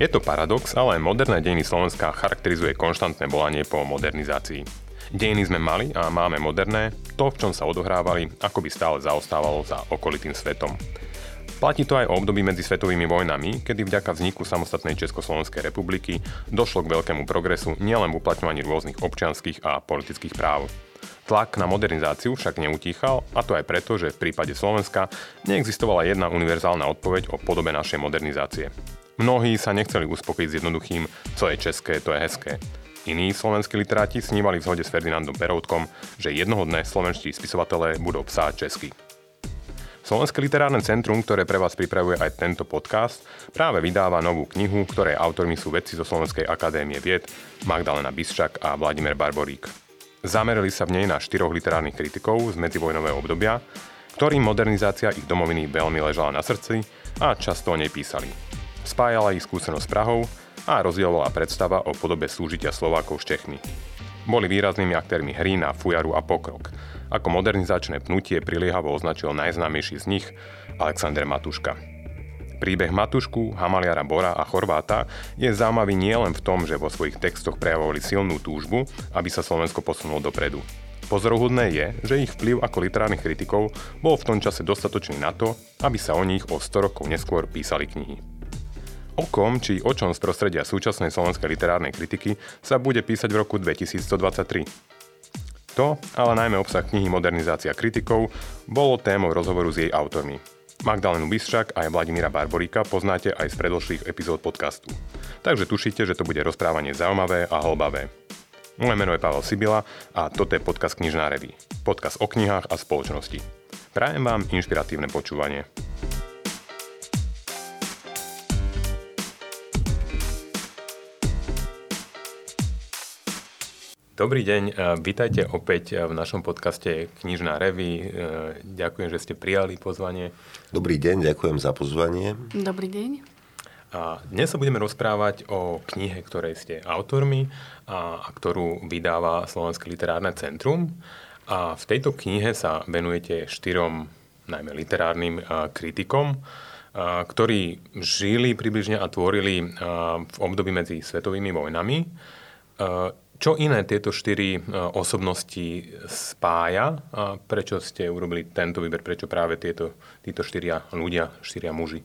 Je to paradox, ale moderné dejiny Slovenska charakterizuje konštantné volanie po modernizácii. Dejiny sme mali a máme moderné, to, v čom sa odohrávali, ako by stále zaostávalo za okolitým svetom. Platí to aj o období medzi svetovými vojnami, kedy vďaka vzniku samostatnej Československej republiky došlo k veľkému progresu nielen v uplatňovaní rôznych občianských a politických práv. Tlak na modernizáciu však neutíchal, a to aj preto, že v prípade Slovenska neexistovala jedna univerzálna odpoveď o podobe našej modernizácie. Mnohí sa nechceli uspokojiť s jednoduchým, co je české, to je hezké. Iní slovenskí literáti snívali v zhode s Ferdinandom Peroutkom, že jednoho dne slovenští spisovatelé budú psať česky. Slovenské literárne centrum, ktoré pre vás pripravuje aj tento podcast, práve vydáva novú knihu, ktorej autormi sú vedci zo Slovenskej akadémie vied Magdalena Bisčak a Vladimír Barborík. Zamerali sa v nej na štyroch literárnych kritikov z medzivojnového obdobia, ktorým modernizácia ich domoviny veľmi ležala na srdci a často o nej písali. Spájala ich skúsenosť s Prahou a rozdielovala predstava o podobe súžitia Slovákov s Čechmi. Boli výraznými aktérmi hry na fujaru a pokrok. Ako modernizačné pnutie priliehavo označil najznámejší z nich Alexander Matuška. Príbeh Matušku, Hamaliara Bora a Chorváta je zaujímavý nielen v tom, že vo svojich textoch prejavovali silnú túžbu, aby sa Slovensko posunulo dopredu. Pozoruhodné je, že ich vplyv ako literárnych kritikov bol v tom čase dostatočný na to, aby sa o nich o 100 rokov neskôr písali knihy. O kom či o čom z prostredia súčasnej slovenskej literárnej kritiky sa bude písať v roku 2123. To, ale najmä obsah knihy Modernizácia kritikov, bolo témou rozhovoru s jej autormi. Magdalenu Biščak a Vladimíra Barboríka poznáte aj z predlžších epizód podcastu. Takže tušíte, že to bude rozprávanie zaujímavé a hlbavé. Moje meno je Pavel Sibila a toto je podcast Knižná reví. Podcast o knihách a spoločnosti. Prajem vám inšpiratívne počúvanie. Dobrý deň, vítajte opäť v našom podcaste Knižná revy. Ďakujem, že ste prijali pozvanie. Dobrý deň, ďakujem za pozvanie. Dobrý deň. A dnes sa budeme rozprávať o knihe, ktorej ste autormi a, a ktorú vydáva Slovenské literárne centrum. A v tejto knihe sa venujete štyrom najmä literárnym a, kritikom, a, ktorí žili približne a tvorili a, v období medzi svetovými vojnami. Čo iné tieto štyri e, osobnosti spája? A prečo ste urobili tento výber, prečo práve tieto, títo štyria ľudia, štyria muži?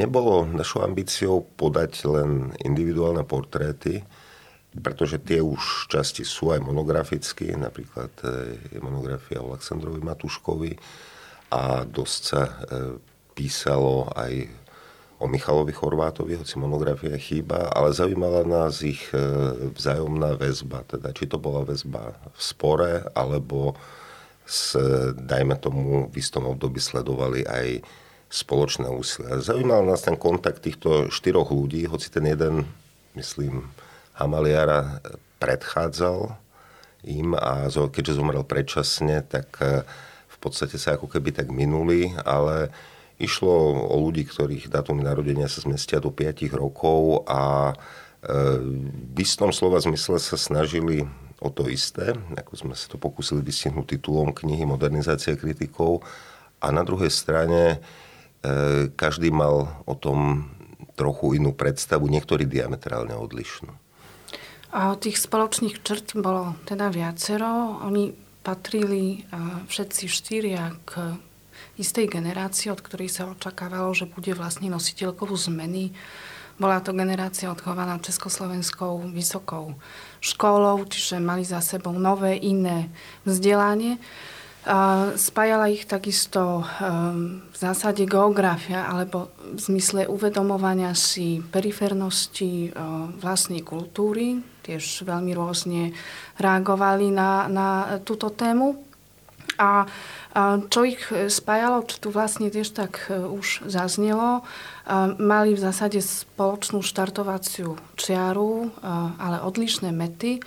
Nebolo našou ambíciou podať len individuálne portréty, pretože tie už časti sú aj monograficky, napríklad e, je monografia o Aleksandrovi Matuškovi a dosť sa e, písalo aj o Michalovi Chorvátovi, hoci monografia chýba, ale zaujímala nás ich e, vzájomná väzba, teda či to bola väzba v spore, alebo s, dajme tomu, v istom období sledovali aj spoločné úsilie. Zaujímal nás ten kontakt týchto štyroch ľudí, hoci ten jeden, myslím, Hamaliara predchádzal im a keďže zomrel predčasne, tak e, v podstate sa ako keby tak minuli, ale Išlo o ľudí, ktorých dátumy narodenia sa zmestia do 5 rokov a e, v istom slova zmysle sa snažili o to isté, ako sme sa to pokúsili vystihnúť titulom knihy Modernizácia kritikov. A na druhej strane e, každý mal o tom trochu inú predstavu, niektorí diametrálne odlišnú. A tých spoločných črt bolo teda viacero. Oni patrili všetci štyria k istej generácie, od ktorej sa očakávalo, že bude vlastne nositeľkou zmeny. Bola to generácia odchovaná Československou vysokou školou, čiže mali za sebou nové, iné vzdelanie. Spájala ich takisto ehm, v zásade geografia, alebo v zmysle uvedomovania si perifernosti ehm, vlastnej kultúry. Tiež veľmi rôzne reagovali na, na túto tému. A čo ich spájalo, čo tu vlastne tiež tak e, už zaznelo, mali v zásade spoločnú štartovaciu čiaru, e, ale odlišné mety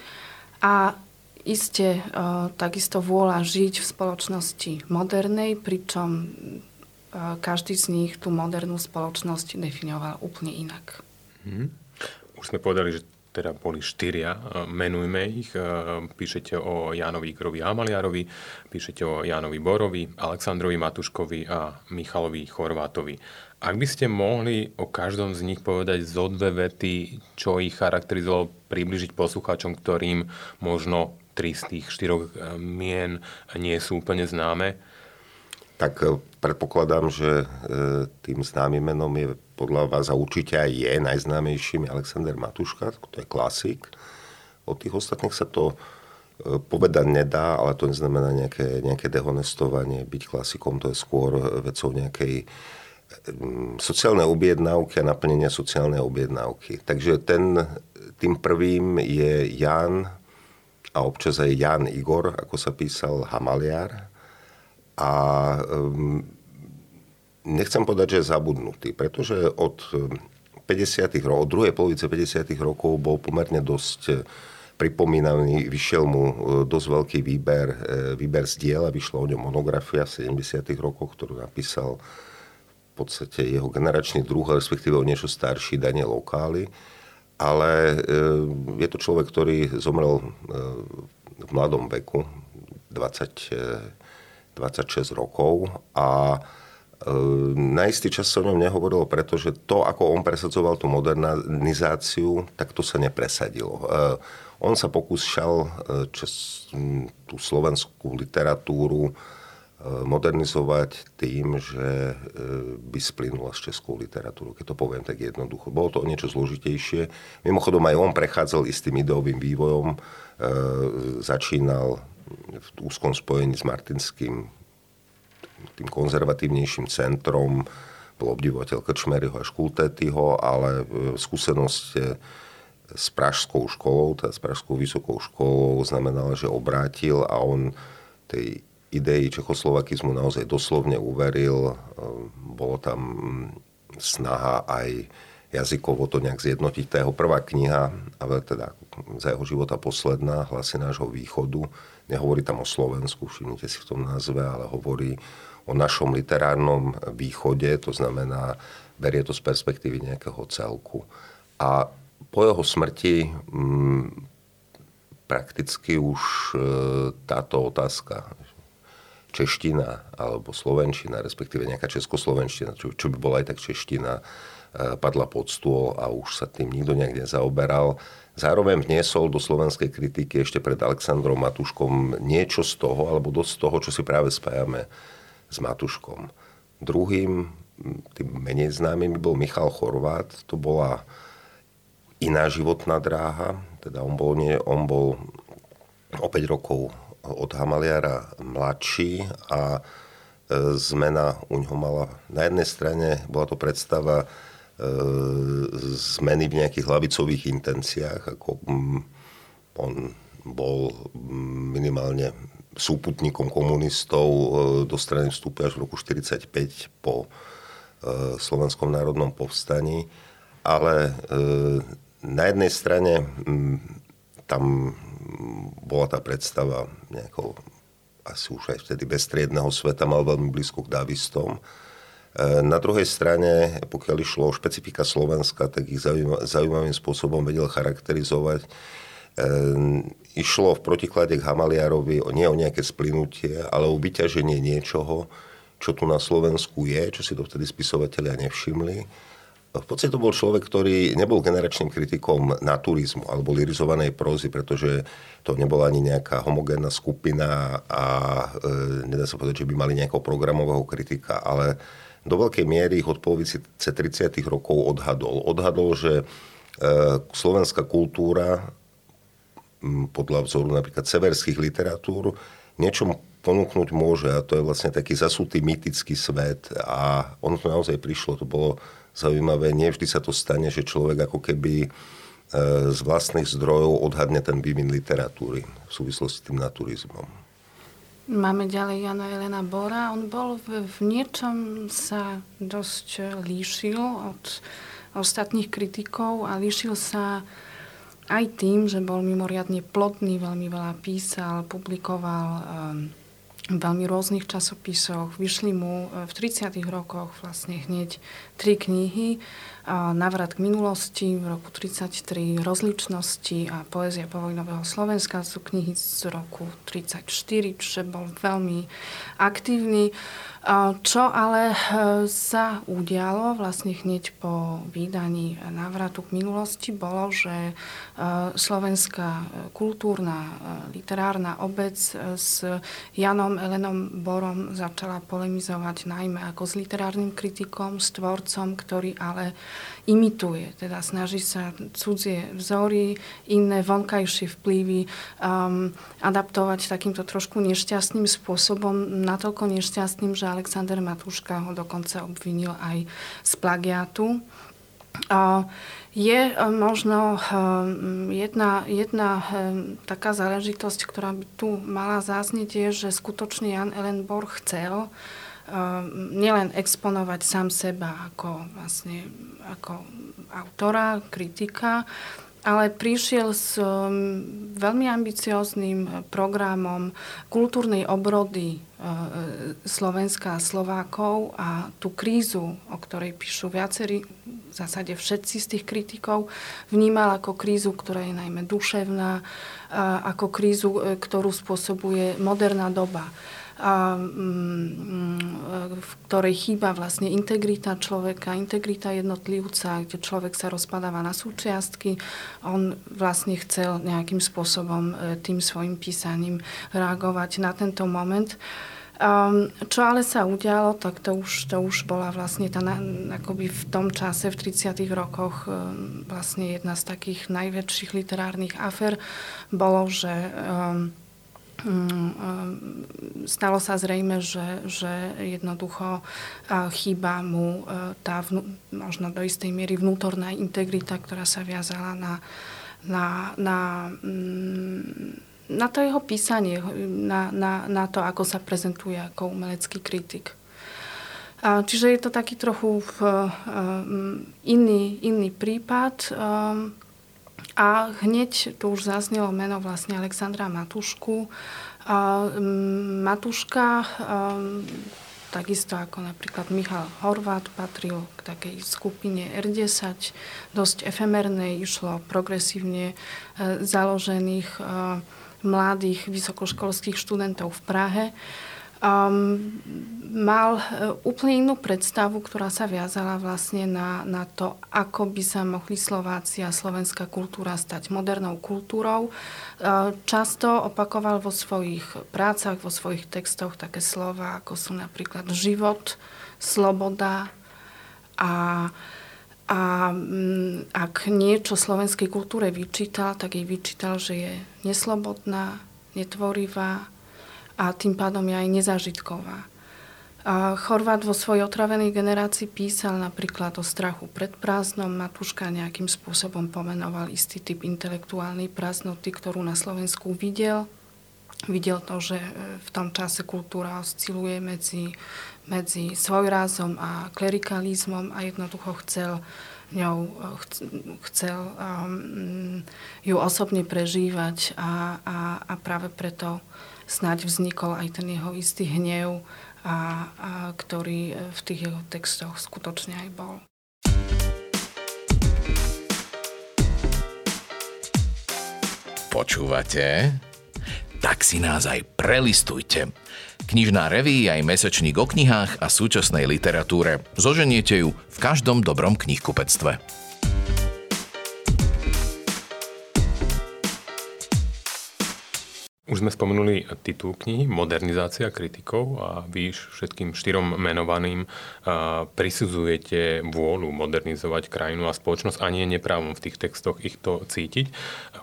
a iste e, takisto vôľa žiť v spoločnosti modernej, pričom každý z nich tú modernú spoločnosť definoval úplne inak. Hmm. Už sme povedali, že teda boli štyria, menujme ich. Píšete o Jánovi Igrovi Hamaliarovi, píšete o Jánovi Borovi, Aleksandrovi Matuškovi a Michalovi Chorvátovi. Ak by ste mohli o každom z nich povedať zo dve vety, čo ich charakterizovalo, približiť poslucháčom, ktorým možno tri z tých štyroch mien nie sú úplne známe, tak e, predpokladám, že e, tým známym menom je podľa vás a určite aj je najznámejším Alexander Matuška, to je klasik. Od tých ostatných sa to e, povedať nedá, ale to neznamená nejaké, nejaké dehonestovanie. Byť klasikom to je skôr vecou nejakej sociálnej objednávky a naplnenia sociálnej objednávky. Takže ten, tým prvým je Jan a občas aj Jan Igor, ako sa písal Hamaliar a um, nechcem povedať, že zabudnutý, pretože od 50. rokov, od druhej polovice 50. rokov bol pomerne dosť e, pripomínaný, vyšiel mu e, dosť veľký výber, e, výber z diela, vyšla o ňom monografia v 70. rokoch, ktorú napísal v podstate jeho generačný druh, respektíve o niečo starší Daniel Okály. Ale je to človek, ktorý zomrel v mladom veku, 20 26 rokov a e, na istý čas sa o ňom nehovorilo, pretože to, ako on presadzoval tú modernizáciu, tak to sa nepresadilo. E, on sa pokúšal e, tú slovenskú literatúru modernizovať tým, že by splynula s českou literatúrou, keď to poviem tak jednoducho. Bolo to o niečo zložitejšie. Mimochodom aj on prechádzal istým ideovým vývojom. Začínal v úzkom spojení s Martinským tým konzervatívnejším centrom, bol obdivovateľ Krčmeryho a Škultetyho, ale e, skúsenosť e, s pražskou školou, teda s pražskou vysokou školou znamenala, že obrátil a on tej idei čechoslovakizmu naozaj doslovne uveril. E, bolo tam snaha aj jazykovo to nejak zjednotiť. Tá jeho prvá kniha, ale teda za jeho života posledná, Hlasy nášho východu, nehovorí tam o Slovensku, všimnite si v tom názve, ale hovorí o našom literárnom východe, to znamená, berie to z perspektívy nejakého celku. A po jeho smrti m, mm, prakticky už e, táto otázka čeština alebo slovenčina, respektíve nejaká českoslovenština, čo, čo by bola aj tak čeština, padla pod stôl a už sa tým nikto nejak nezaoberal. Zároveň vniesol do slovenskej kritiky ešte pred Alexandrom Matuškom niečo z toho, alebo dosť z toho, čo si práve spájame s Matuškom. Druhým, tým menej známym, bol Michal Chorvát. To bola iná životná dráha. Teda on bol, nie, on bol o 5 rokov od Hamaliara mladší a e, zmena u ňoho mala na jednej strane, bola to predstava E, zmeny v nejakých hlavicových intenciách, ako mm, on bol minimálne súputníkom komunistov e, do strany vstúpi až v roku 1945 po e, Slovenskom národnom povstaní. Ale na jednej strane mm, tam bola tá predstava nejakého asi už aj vtedy bezstriedného sveta, mal veľmi blízko k davistom na druhej strane, pokiaľ išlo o špecifika Slovenska, tak ich zaujímavým spôsobom vedel charakterizovať. Ehm, išlo v protiklade k Hamaliarovi nie o nejaké splynutie, ale o vyťaženie niečoho, čo tu na Slovensku je, čo si to vtedy spisovatelia nevšimli. V podstate to bol človek, ktorý nebol generačným kritikom naturizmu alebo lirizovanej prózy, pretože to nebola ani nejaká homogénna skupina a e, nedá sa povedať, že by mali nejakého programového kritika, ale do veľkej miery ich od polovici 30. rokov odhadol. Odhadol, že e, slovenská kultúra podľa vzoru napríklad severských literatúr niečo ponúknuť môže a to je vlastne taký zasutý mytický svet a ono to naozaj prišlo, to bolo zaujímavé, nie vždy sa to stane, že človek ako keby e, z vlastných zdrojov odhadne ten vývin literatúry v súvislosti s tým naturizmom. Máme ďalej Jana Elena Bora. On bol v, v niečom sa dosť líšil od ostatných kritikov a líšil sa aj tým, že bol mimoriadne plodný, veľmi veľa písal, publikoval um, veľmi rôznych časopisoch. Vyšli mu v 30. rokoch vlastne hneď tri knihy. Navrat k minulosti v roku 33, Rozličnosti a Poézia povojnového Slovenska sú knihy z roku 34, čiže bol veľmi aktívny. Čo ale e, sa udialo vlastne hneď po vydaní návratu k minulosti, bolo, že e, slovenská kultúrna e, literárna obec s Janom Elenom Borom začala polemizovať najmä ako s literárnym kritikom, s tvorcom, ktorý ale imituje, teda snaží sa cudzie vzory, iné vonkajšie vplyvy um, adaptovať takýmto trošku nešťastným spôsobom, natoľko nešťastným, že Alexander Matúška ho dokonca obvinil aj z plagiátu. Je uh, možno um, jedna, jedna um, taká záležitosť, ktorá by tu mala záznieť, je, že skutočne Jan Ellenborg chcel nielen exponovať sám seba ako vlastne ako autora, kritika, ale prišiel s um, veľmi ambicióznym programom kultúrnej obrody uh, Slovenska a Slovákov a tú krízu, o ktorej píšu viacerí, v zásade všetci z tých kritikov, vnímal ako krízu, ktorá je najmä duševná, ako krízu, ktorú spôsobuje moderná doba a, mm, v ktorej chýba vlastne integrita človeka, integrita jednotlivca, kde človek sa rozpadáva na súčiastky. On vlastne chcel nejakým spôsobom e, tým svojim písaním reagovať na tento moment. Um, čo ale sa udialo, tak to už, to už bola vlastne tá, akoby v tom čase, v 30. rokoch, um, vlastne jedna z takých najväčších literárnych afer bolo, že um, Mm, stalo sa zrejme, že, že jednoducho chýba mu e, tá vnú, možno do istej miery vnútorná integrita, ktorá sa viazala na, na, na, mm, na to jeho písanie, na, na, na to, ako sa prezentuje ako umelecký kritik. Čiže je to taký trochu iný, iný prípad. A hneď tu už zaznelo meno vlastne Alexandra Matušku. Um, Matuška, um, takisto ako napríklad Michal Horvát, patril k takej skupine R10, dosť efemernej, išlo progresívne e, založených e, mladých vysokoškolských študentov v Prahe um, mal uh, úplne inú predstavu, ktorá sa viazala vlastne na, na to, ako by sa mohli Slováci a slovenská kultúra stať modernou kultúrou. Uh, často opakoval vo svojich prácach, vo svojich textoch také slova, ako sú napríklad život, sloboda a a um, ak niečo slovenskej kultúre vyčítal, tak jej vyčítal, že je neslobodná, netvorivá, a tým pádom je aj nezážitková. A Chorvát vo svojej otravenej generácii písal napríklad o strachu pred prázdnom. Matúška nejakým spôsobom pomenoval istý typ intelektuálnej prázdnoty, ktorú na Slovensku videl. Videl to, že e, v tom čase kultúra osciluje medzi, medzi svojrázom a klerikalizmom a jednoducho chcel ňou e, chcel um, ju osobne prežívať a, a, a práve preto snáď vznikol aj ten jeho istý hnev, a, a ktorý v tých jeho textoch skutočne aj bol. Počúvate? Tak si nás aj prelistujte. Knižná reví aj mesečník o knihách a súčasnej literatúre. Zoženiete ju v každom dobrom knihkupectve. Už sme spomenuli titul knihy Modernizácia kritikov a vy všetkým štyrom menovaným prisudzujete vôľu modernizovať krajinu a spoločnosť a nie neprávom v tých textoch ich to cítiť.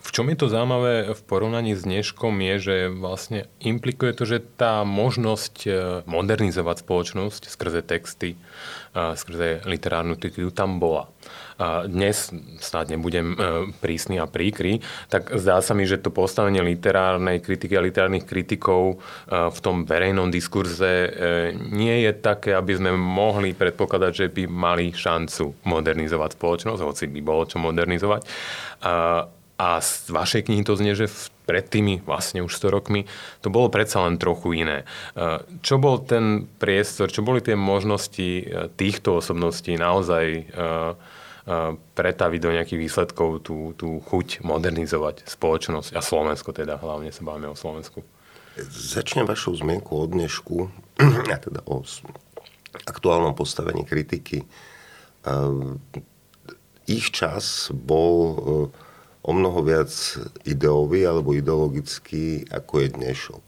V čom je to zaujímavé v porovnaní s dneškom je, že vlastne implikuje to, že tá možnosť e, modernizovať spoločnosť skrze texty, skrze literárnu titulu tam bola dnes snáď nebudem e, prísny a príkry, tak zdá sa mi, že to postavenie literárnej kritiky a literárnych kritikov e, v tom verejnom diskurze e, nie je také, aby sme mohli predpokladať, že by mali šancu modernizovať spoločnosť, hoci by bolo čo modernizovať. A z vašej knihy to znie, že pred tými vlastne už 100 rokmi to bolo predsa len trochu iné. Čo bol ten priestor, čo boli tie možnosti týchto osobností naozaj pretaviť do nejakých výsledkov tú, tú chuť modernizovať spoločnosť a Slovensko teda, hlavne sa bavíme o Slovensku. Začnem vašou zmienku o dnešku, a teda o aktuálnom postavení kritiky. Ich čas bol o mnoho viac ideový alebo ideologický, ako je dnešok.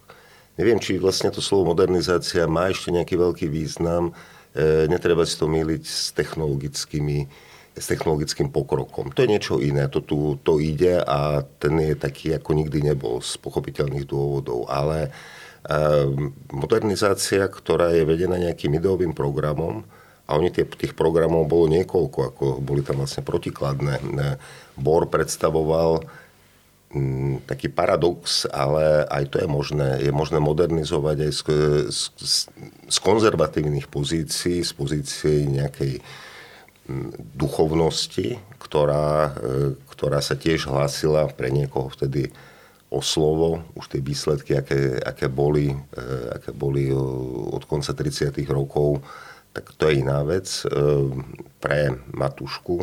Neviem, či vlastne to slovo modernizácia má ešte nejaký veľký význam. E, netreba si to míliť s technologickými s technologickým pokrokom. To je niečo iné, to tu to ide a ten je taký, ako nikdy nebol z pochopiteľných dôvodov. Ale e, modernizácia, ktorá je vedená nejakým ideovým programom, a oni tie, tých programov bolo niekoľko, ako boli tam vlastne protikladné. Bor predstavoval mm, taký paradox, ale aj to je možné. Je možné modernizovať aj z, z, z konzervatívnych pozícií, z pozícií nejakej duchovnosti, ktorá, e, ktorá sa tiež hlásila pre niekoho vtedy o slovo. Už tie výsledky, aké, aké, boli, e, aké boli od konca 30. rokov, tak to je iná vec. Pre Matušku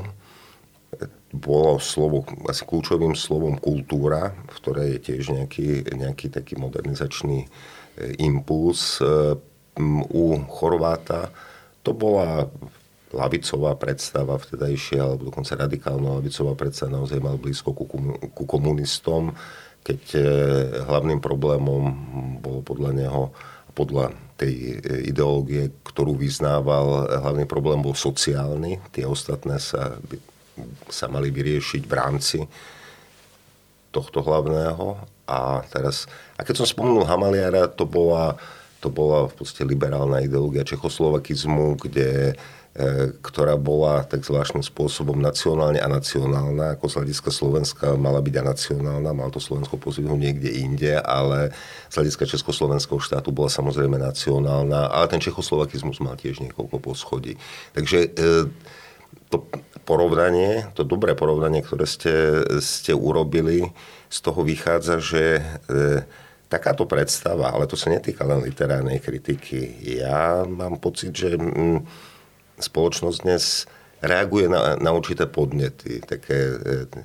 bolo slovo, asi kľúčovým slovom kultúra, v ktorej je tiež nejaký, nejaký taký modernizačný e, impuls. U Chorváta to bola lavicová predstava vtedajšia, alebo dokonca radikálna lavicová predstava naozaj mal blízko ku, ku komunistom, keď e, hlavným problémom bolo podľa neho, podľa tej e, ideológie, ktorú vyznával, hlavný problém bol sociálny. Tie ostatné sa, sa mali vyriešiť v rámci tohto hlavného. A teraz, a keď som spomenul Hamaliara, to bola, to bola v podstate liberálna ideológia čechoslovakizmu, kde E, ktorá bola tak zvláštnym spôsobom nacionálne a nacionálna, ako z hľadiska Slovenska mala byť a nacionálna, mal to Slovensko pozvihnúť niekde inde, ale z hľadiska Československého štátu bola samozrejme nacionálna, ale ten čechoslovakizmus mal tiež niekoľko poschodí. Takže e, to porovnanie, to dobré porovnanie, ktoré ste, ste urobili, z toho vychádza, že e, takáto predstava, ale to sa netýka len literárnej kritiky. Ja mám pocit, že... Mm, spoločnosť dnes reaguje na, na určité podnety, také e,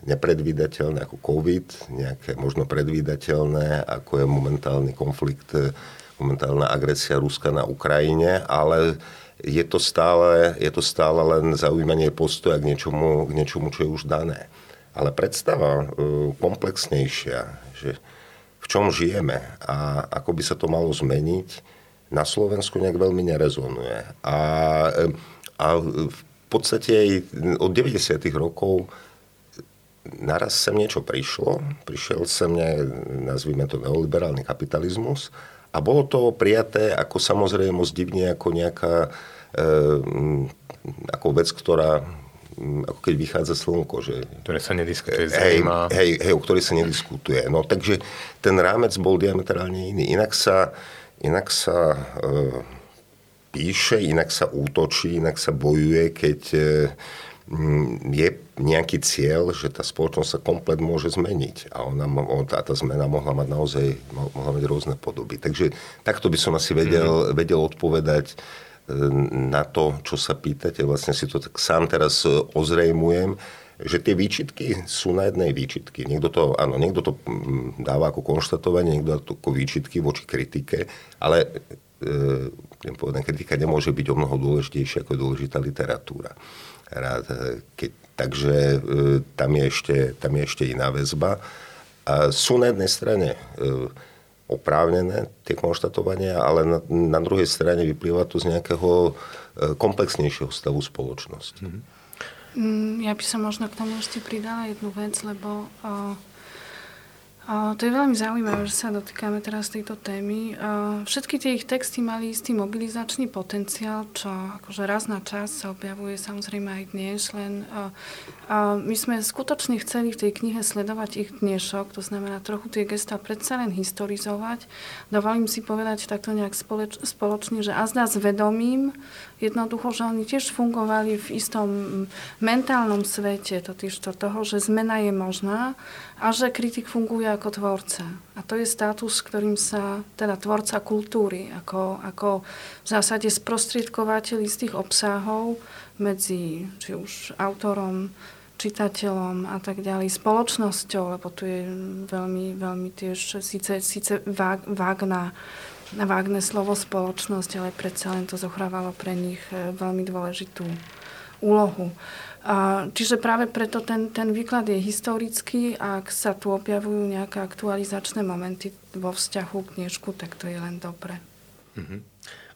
nepredvídateľné ako COVID, nejaké možno predvídateľné, ako je momentálny konflikt, e, momentálna agresia Ruska na Ukrajine, ale je to stále, je to stále len zaujímanie postoja k niečomu, k niečomu, čo je už dané. Ale predstava e, komplexnejšia, že v čom žijeme a ako by sa to malo zmeniť, na Slovensku nejak veľmi nerezonuje. A a v podstate aj od 90. rokov naraz sem niečo prišlo. Prišiel sem, ne, nazvime to neoliberálny kapitalizmus a bolo to prijaté ako samozrejmosť divne ako nejaká e, ako vec, ktorá ako keď vychádza slnko. Že, ktoré sa nediskutuje. Hej, hej, hej, o ktorej sa nediskutuje. No, takže ten rámec bol diametrálne iný. Inak sa, inak sa e, píše, inak sa útočí, inak sa bojuje, keď e, je nejaký cieľ, že tá spoločnosť sa komplet môže zmeniť a ona, tá, tá zmena mohla mať naozaj mohla mať rôzne podoby. Takže takto by som asi vedel, mm-hmm. vedel odpovedať na to, čo sa pýtate. Vlastne si to tak sám teraz e, ozrejmujem, že tie výčitky sú na jednej výčitky. Niekto to, áno, niekto to dáva ako konštatovanie, niekto to ako výčitky voči kritike, ale e, povedať, kritika nemôže byť o mnoho dôležitejšia ako je dôležitá literatúra. Rád, e, keď, takže e, tam, je ešte, tam je ešte iná väzba. A sú na jednej strane e, oprávnené tie konštatovania, ale na, na druhej strane vyplýva to z nejakého e, komplexnejšieho stavu spoločnosti. Mm, ja by som možno k tomu ešte pridala jednu vec, lebo uh, to je veľmi zaujímavé, že sa dotýkame teraz tejto témy. Všetky tie ich texty mali istý mobilizačný potenciál, čo akože raz na čas sa objavuje samozrejme aj dnes, len my sme skutočne chceli v tej knihe sledovať ich dnešok, to znamená trochu tie gesta predsa len historizovať. Dovolím si povedať takto nejak spoločne, že azda s vedomím, jednoducho, že oni tiež fungovali v istom mentálnom svete, totiž to toho, že zmena je možná, a že kritik funguje ako tvorca. A to je status, ktorým sa, teda tvorca kultúry, ako, ako v zásade sprostredkovateľ istých obsahov medzi či už autorom, čitateľom a tak ďalej, spoločnosťou, lebo tu je veľmi, veľmi tiež síce, síce vág, vágna, vágne slovo spoločnosť, ale predsa len to zohrávalo pre nich e, veľmi dôležitú úlohu. Čiže práve preto ten, ten výklad je historický a ak sa tu objavujú nejaké aktualizačné momenty vo vzťahu k kniežku, tak to je len dobre. Uh-huh.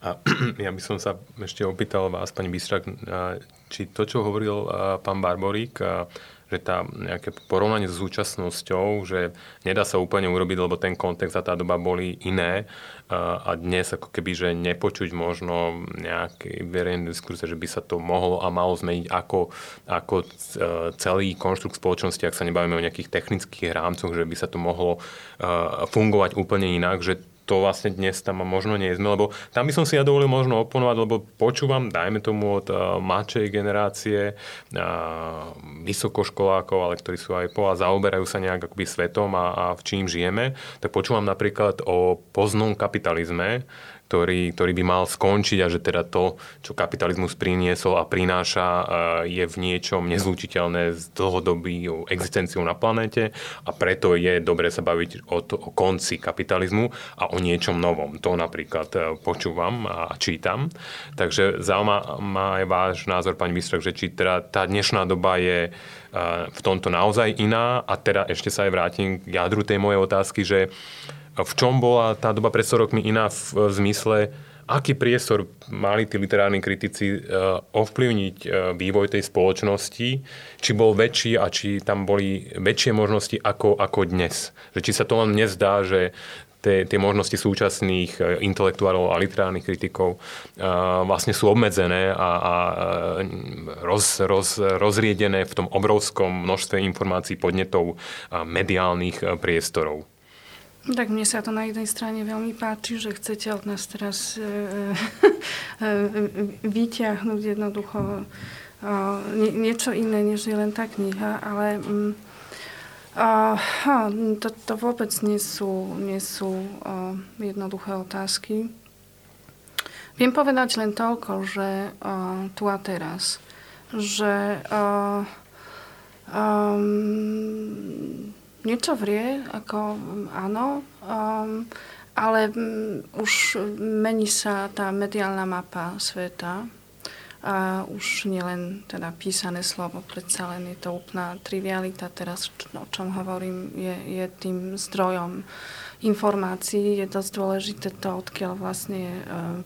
A ja by som sa ešte opýtal vás, pani Bystrak, či to, čo hovoril pán Barborík, že tá nejaké porovnanie s súčasnosťou, že nedá sa úplne urobiť, lebo ten kontext a tá doba boli iné a dnes ako keby, že nepočuť možno nejaký verejný diskurs, že by sa to mohlo a malo zmeniť ako, ako e, celý konštrukt spoločnosti, ak sa nebavíme o nejakých technických rámcoch, že by sa to mohlo e, fungovať úplne inak, že to vlastne dnes tam možno nie sme, lebo tam by som si ja dovolil možno oponovať, lebo počúvam, dajme tomu od uh, mladšej generácie uh, vysokoškolákov, ale ktorí sú aj po a zaoberajú sa nejak akoby svetom a, a v čím žijeme, tak počúvam napríklad o poznom kapitalizme, ktorý, ktorý by mal skončiť a že teda to, čo kapitalizmus priniesol a prináša, e, je v niečom nezlučiteľné s dlhodobou existenciou na planéte a preto je dobre sa baviť o, to, o konci kapitalizmu a o niečom novom. To napríklad e, počúvam a čítam. Takže zaujíma ma váš názor, pani Bystrak, že či teda tá dnešná doba je e, v tomto naozaj iná a teda ešte sa aj vrátim k jadru tej mojej otázky, že v čom bola tá doba pred 100 rokmi iná v, v zmysle, aký priestor mali tí literárni kritici uh, ovplyvniť uh, vývoj tej spoločnosti, či bol väčší a či tam boli väčšie možnosti ako, ako dnes. Že či sa to len nezdá, že tie, tie možnosti súčasných uh, intelektuálov a literárnych kritikov vlastne sú obmedzené a, a roz, roz, rozriedené v tom obrovskom množstve informácií, podnetov a mediálnych priestorov. Tak sa to na jednej strane veľmi páči, že chcete od nás teraz e, e, e vyťahnuť jednoducho e, niečo iné, než je len tá kniha, ale mm, to, to vôbec nie sú, nie sú uh, jednoduché otázky. Viem povedať len toľko, že uh, tu a teraz, že uh, um, niečo vrie, ako mm, áno, um, ale um, už mení sa tá mediálna mapa sveta. A už nielen teda písané slovo, predsa len je to úplná trivialita. Teraz, o čom hovorím, je, je tým zdrojom informácií. Je dosť dôležité to, odkiaľ vlastne je, e,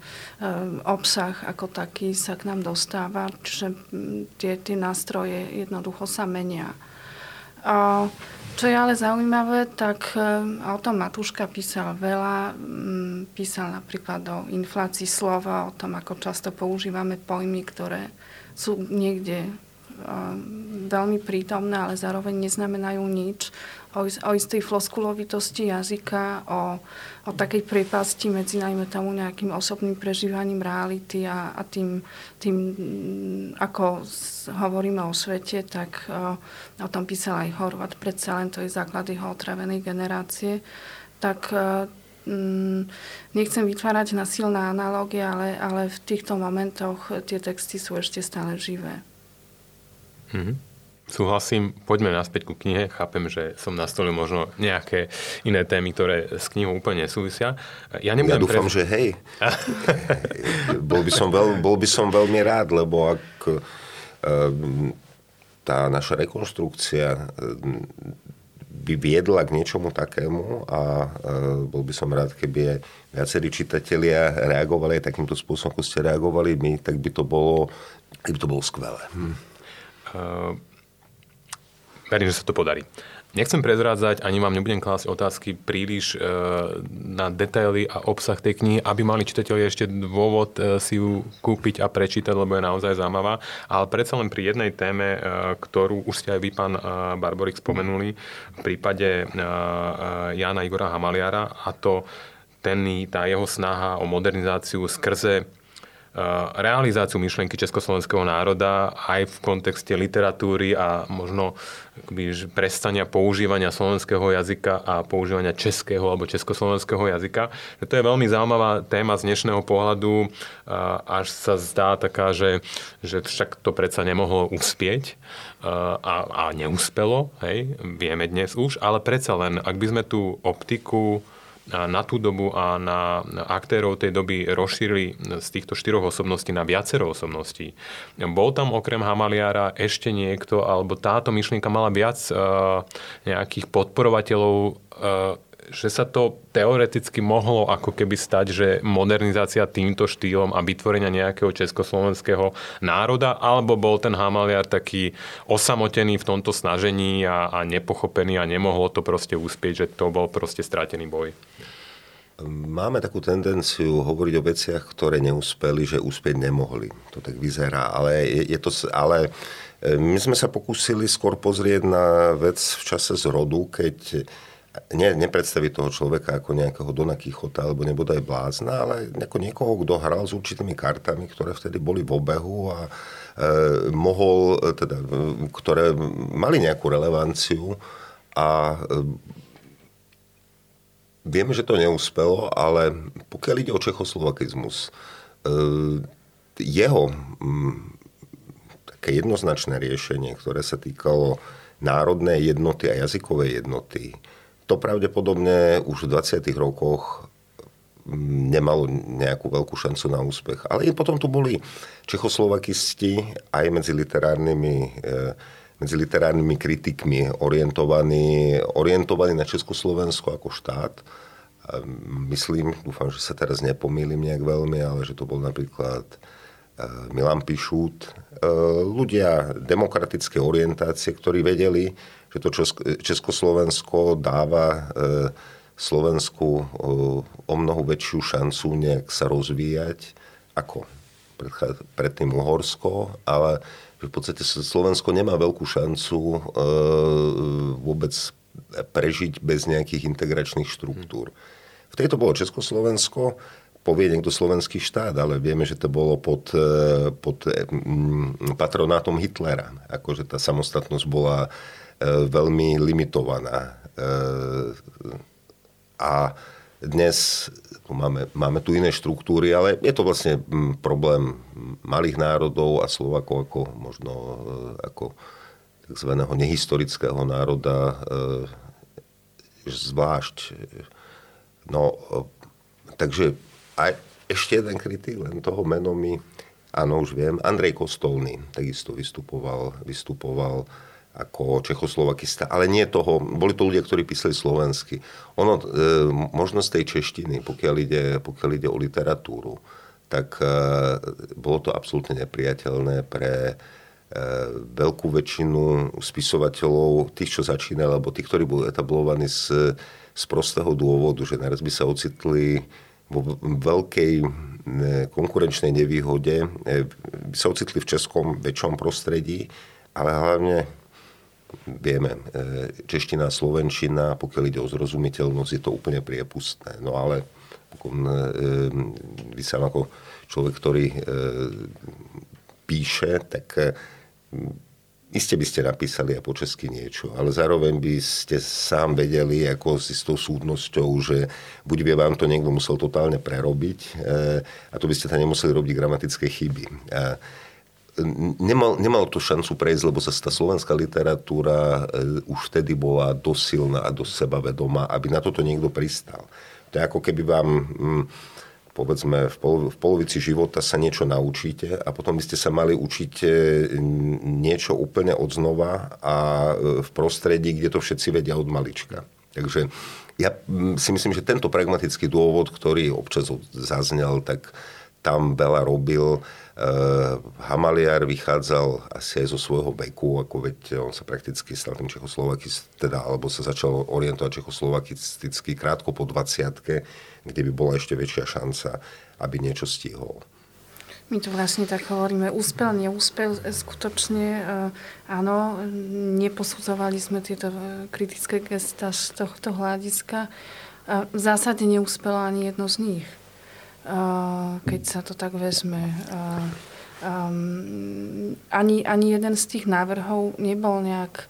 obsah ako taký sa k nám dostáva. Čiže tie, tie nástroje jednoducho sa menia. A, čo je ale zaujímavé, tak o tom Matúška písal veľa. Mm, písal napríklad o inflácii slova, o tom, ako často používame pojmy, ktoré sú niekde veľmi prítomné, ale zároveň neznamenajú nič o, o istej floskulovitosti jazyka, o, o takej priepasti medzi najmä tomu nejakým osobným prežívaním reality a, a tým, tým, ako hovoríme o svete, tak o, o tom písal aj Horvat, predsa len to je základ jeho otravenej generácie. Tak mm, nechcem vytvárať na silné analogie, ale, ale v týchto momentoch tie texty sú ešte stále živé. Mm-hmm. Súhlasím, poďme naspäť ku knihe. Chápem, že som nastolil možno nejaké iné témy, ktoré s knihou úplne súvisia. Ja, ja dúfam, pre... že hej. bol, by som veľ, bol by som veľmi rád, lebo ak e, tá naša rekonštrukcia e, by viedla k niečomu takému a e, bol by som rád, keby aj viacerí čitatelia reagovali aj takýmto spôsobom, ako ste reagovali my, tak by to bolo, by to bolo skvelé. Uh verím, že sa to podarí. Nechcem prezrádzať, ani vám nebudem klásť otázky príliš e, na detaily a obsah tej knihy, aby mali čitatelia ešte dôvod e, si ju kúpiť a prečítať, lebo je naozaj zaujímavá. Ale predsa len pri jednej téme, e, ktorú už ste aj vy, pán Barborik, spomenuli, v prípade Jana Igora Hamaliara, a to ten, tá jeho snaha o modernizáciu skrze realizáciu myšlienky československého národa aj v kontexte literatúry a možno akoby, prestania používania slovenského jazyka a používania českého alebo československého jazyka. To je veľmi zaujímavá téma z dnešného pohľadu, až sa zdá taká, že, že však to predsa nemohlo uspieť a, a neúspelo, hej, vieme dnes už, ale predsa len, ak by sme tú optiku na tú dobu a na aktérov tej doby rozšírili z týchto štyroch osobností na viacero osobností. Bol tam okrem Hamaliara ešte niekto, alebo táto myšlienka mala viac uh, nejakých podporovateľov uh, že sa to teoreticky mohlo ako keby stať, že modernizácia týmto štýlom a vytvorenia nejakého československého národa, alebo bol ten Hamaliar taký osamotený v tomto snažení a, a nepochopený a nemohlo to proste uspieť, že to bol proste stratený boj. Máme takú tendenciu hovoriť o veciach, ktoré neúspeli, že úspieť nemohli. To tak vyzerá. Ale, je, je to, ale e, my sme sa pokúsili skôr pozrieť na vec v čase zrodu, keď ne, nepredstaviť toho človeka ako nejakého Dona Kichota alebo nebodaj blázna, ale ako niekoho, kto hral s určitými kartami, ktoré vtedy boli v obehu a e, mohol, e, teda, ktoré mali nejakú relevanciu a e, vieme, že to neúspelo, ale pokiaľ ide o čechoslovakizmus, e, jeho m, také jednoznačné riešenie, ktoré sa týkalo národnej jednoty a jazykovej jednoty, to pravdepodobne už v 20. rokoch mm, nemalo nejakú veľkú šancu na úspech. Ale potom tu boli čechoslovakisti aj medzi literárnymi, e, medzi literárnymi kritikmi orientovaní, orientovaní na Československo ako štát. Myslím, dúfam, že sa teraz nepomýlim nejak veľmi, ale že to bol napríklad e, Milan Pišút. E, ľudia demokratické orientácie, ktorí vedeli, že to Československo dáva e, Slovensku e, o mnoho väčšiu šancu nejak sa rozvíjať ako predtým Uhorsko, ale v podstate Slovensko nemá veľkú šancu e, vôbec prežiť bez nejakých integračných štruktúr. V tejto bolo Československo, povie niekto slovenský štát, ale vieme, že to bolo pod, pod patronátom Hitlera. Akože tá samostatnosť bola veľmi limitovaná. E, a dnes máme, máme tu iné štruktúry, ale je to vlastne problém malých národov a Slovakov ako možno e, ako tzv. nehistorického národa zvlášť. No, takže aj ešte jeden kritik, len toho meno mi, áno, už viem, Andrej Kostolný takisto vystupoval, vystupoval ako Čechoslovakista, ale nie toho, boli to ľudia, ktorí písali slovensky. Ono, e, možno z tej češtiny, pokiaľ ide, pokiaľ ide o literatúru, tak e, bolo to absolútne nepriateľné pre e, veľkú väčšinu spisovateľov, tých, čo začínali, alebo tých, ktorí boli etablovaní z, z prostého dôvodu, že naraz by sa ocitli vo veľkej e, konkurenčnej nevýhode, e, by sa ocitli v českom väčšom prostredí, ale hlavne vieme, e, čeština, slovenčina, pokiaľ ide o zrozumiteľnosť, je to úplne priepustné. No ale e, vy sám ako človek, ktorý e, píše, tak iste by ste napísali aj po česky niečo, ale zároveň by ste sám vedeli, ako si s tou súdnosťou, že buď by vám to niekto musel totálne prerobiť a to by ste tam nemuseli robiť gramatické chyby nemal, nemal to šancu prejsť, lebo sa tá slovenská literatúra e, už vtedy bola dosilná a dosť sebavedomá, aby na toto niekto pristal. To je ako keby vám, mm, povedzme, v, polo, v polovici života sa niečo naučíte a potom by ste sa mali učiť e, niečo úplne od znova a e, v prostredí, kde to všetci vedia od malička. Takže ja mm, si myslím, že tento pragmatický dôvod, ktorý občas zaznel, tak tam veľa robil. Uh, Hamaliar vychádzal asi aj zo svojho veku, ako veď on sa prakticky stal tým Čechoslovakistický, teda, alebo sa začal orientovať Čechoslovakisticky krátko po 20 kde by bola ešte väčšia šanca, aby niečo stihol. My tu vlastne tak hovoríme, úspel, neúspel, skutočne uh, áno, neposudzovali sme tieto e, kritické gesta z tohto hľadiska. V zásade neúspelo ani jedno z nich. Keď sa to tak vezme. Um, ani, ani jeden z tých návrhov nebol nejak,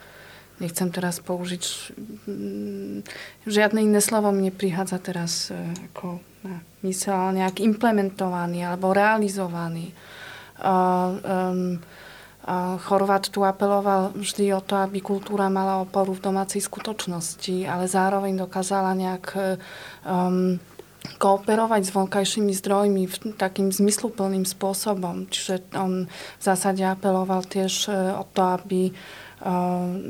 nechcem teraz použiť, žiadne iné slovo mi neprichádza teraz e, ako na mysel, nejak implementovaný alebo realizovaný. Uh, um, Chorvát tu apeloval vždy o to, aby kultúra mala oporu v domácej skutočnosti, ale zároveň dokázala nejak um, kooperovať s vonkajšími zdrojmi v takým zmysluplným spôsobom. Čiže on v zásade apeloval tiež e, o to, aby e,